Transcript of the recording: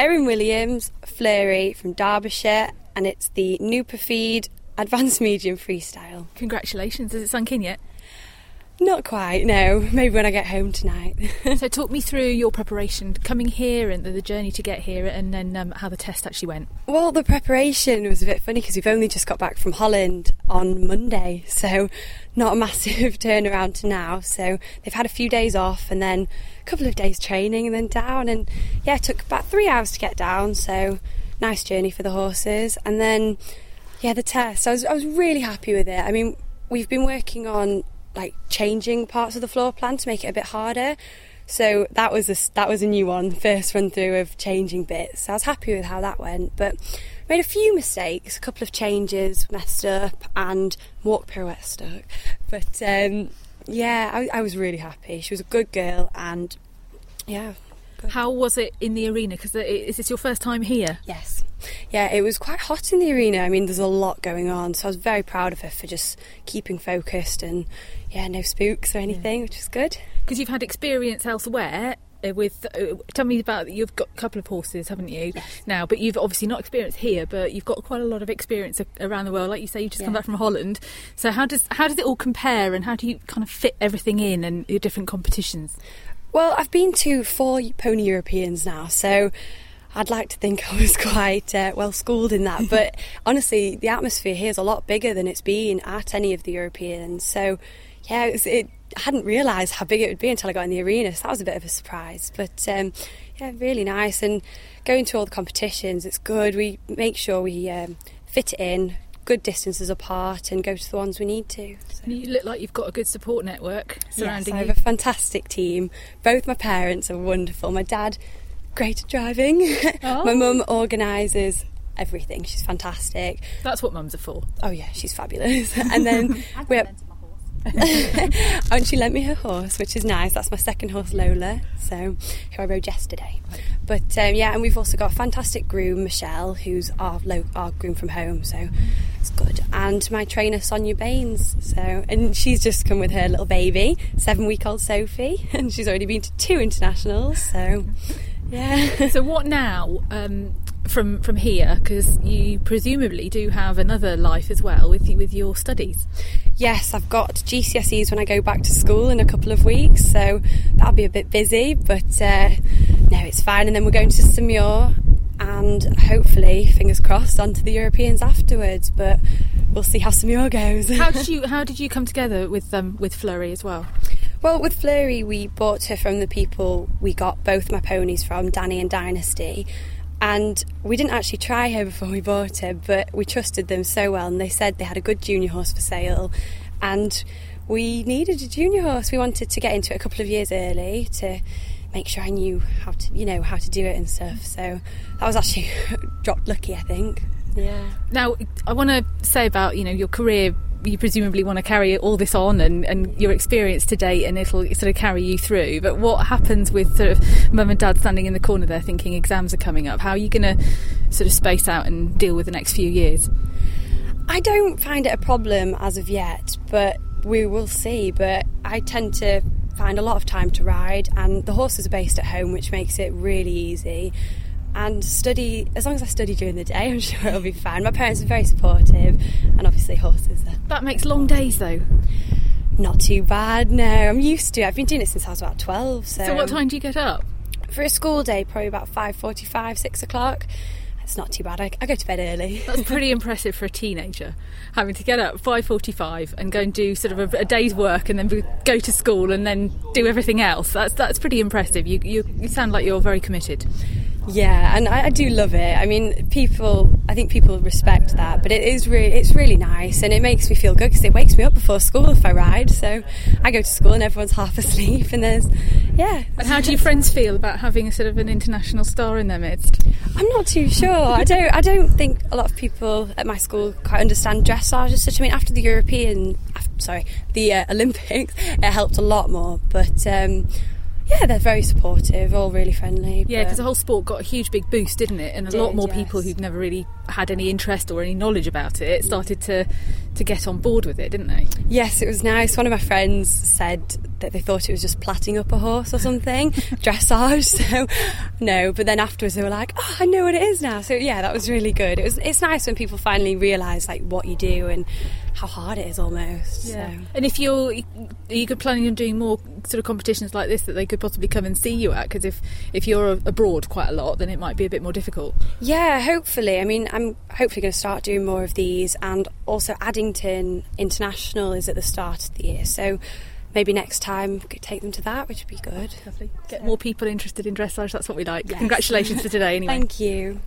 Erin Williams, Fleury from Derbyshire, and it's the Nupafeed Advanced Medium Freestyle. Congratulations. Has it sunk in yet? Not quite, no. Maybe when I get home tonight. so, talk me through your preparation coming here and the journey to get here, and then um, how the test actually went. Well, the preparation was a bit funny because we've only just got back from Holland on Monday, so not a massive turnaround to now. So, they've had a few days off and then a couple of days training and then down. And yeah, it took about three hours to get down, so nice journey for the horses. And then, yeah, the test, I was, I was really happy with it. I mean, we've been working on like changing parts of the floor plan to make it a bit harder. So that was a that was a new one, first run through of changing bits. So I was happy with how that went, but made a few mistakes, a couple of changes messed up, and walk pirouette stuck. But um, yeah, I, I was really happy. She was a good girl, and yeah. Good. How was it in the arena? Because is this your first time here? Yes yeah, it was quite hot in the arena. I mean, there's a lot going on, so I was very proud of her for just keeping focused and yeah, no spooks or anything, yeah. which was good. Because you've had experience elsewhere uh, with uh, tell me about you've got a couple of horses haven't you yes. now but you've obviously not experienced here but you've got quite a lot of experience around the world like you say you just yeah. come back from Holland so how does how does it all compare and how do you kind of fit everything in and your different competitions well I've been to four pony Europeans now so I'd like to think I was quite uh, well schooled in that, but honestly, the atmosphere here is a lot bigger than it's been at any of the Europeans. So, yeah, it, was, it I hadn't realised how big it would be until I got in the arena, so that was a bit of a surprise. But um, yeah, really nice. And going to all the competitions, it's good. We make sure we um, fit it in, good distances apart, and go to the ones we need to. So. You look like you've got a good support network surrounding you. yes, I have a fantastic team. Both my parents are wonderful. My dad great at driving. Oh. My mum organises everything. She's fantastic. That's what mums are for. Oh yeah, she's fabulous. and then we have. Got my horse. Oh, and she lent me her horse, which is nice. That's my second horse, Lola, so who I rode yesterday. But um, yeah, and we've also got a fantastic groom, Michelle, who's our lo- our groom from home, so it's good. And my trainer, Sonia Baines. So, and she's just come with her little baby, seven week old Sophie, and she's already been to two internationals. So yeah. so what now? Um, from from here because you presumably do have another life as well with with your studies. Yes, I've got GCSEs when I go back to school in a couple of weeks, so that'll be a bit busy. But uh, no, it's fine. And then we're going to Saumur, and hopefully, fingers crossed, onto the Europeans afterwards. But we'll see how Saumur goes. how did you How did you come together with um, with Fleury as well? Well, with Fleury, we bought her from the people we got both my ponies from, Danny and Dynasty. And we didn't actually try her before we bought her, but we trusted them so well. And they said they had a good junior horse for sale. And we needed a junior horse. We wanted to get into it a couple of years early to make sure I knew how to, you know, how to do it and stuff. So that was actually dropped lucky, I think. Yeah. Now, I want to say about, you know, your career you presumably want to carry all this on and, and your experience to date and it'll sort of carry you through. But what happens with sort of mum and dad standing in the corner there thinking exams are coming up? How are you going to sort of space out and deal with the next few years? I don't find it a problem as of yet, but we will see. But I tend to find a lot of time to ride, and the horses are based at home, which makes it really easy and study as long as I study during the day I'm sure it'll be fine. My parents are very supportive and obviously horses are. That makes long days though. Not too bad no. I'm used to it. I've been doing it since I was about 12 so, so what time do you get up? For a school day probably about 5.45 6 o'clock. It's not too bad. I, I go to bed early. That's pretty impressive for a teenager having to get up 5.45 and go and do sort of a, a, day's work and then go to school and then do everything else. That's that's pretty impressive. You, you, you sound like you're very committed yeah, and I, I, do love it. I mean, people, I think people respect that, but it is really, it's really nice, and it makes me feel good because it wakes me up before school if I ride. So I go to school and everyone's half asleep, and there's, yeah. And how do your friends feel about having a sort of an international star in their midst? I'm not too sure. I don't, I don't think a lot of people at my school quite understand dressage as such. I mean, after the European, after, sorry, the uh, Olympics, it helped a lot more, but. Um, Yeah, they're very supportive, all really friendly. Yeah, because the whole sport got a huge big boost, didn't it? And a Did, lot more people who'd never really had any interest or any knowledge about it mm. started to to get on board with it, didn't they? Yes, it was nice. One of my friends said that they thought it was just platting up a horse or something, dressage. So no, but then afterwards they were like, "Oh, I know what it is now." So yeah, that was really good. It was. It's nice when people finally realise like what you do and how hard it is almost. So. And if you're, are you planning on doing more sort of competitions like this that they could possibly come and see you at? Because if if you're abroad quite a lot, then it might be a bit more difficult. Yeah, hopefully. I mean, I'm hopefully going to start doing more of these, and also Addington International is at the start of the year, so maybe next time we could take them to that, which would be good. Lovely. Get more people interested in dressage. That's what we like. Yes. Congratulations for today, anyway. Thank you.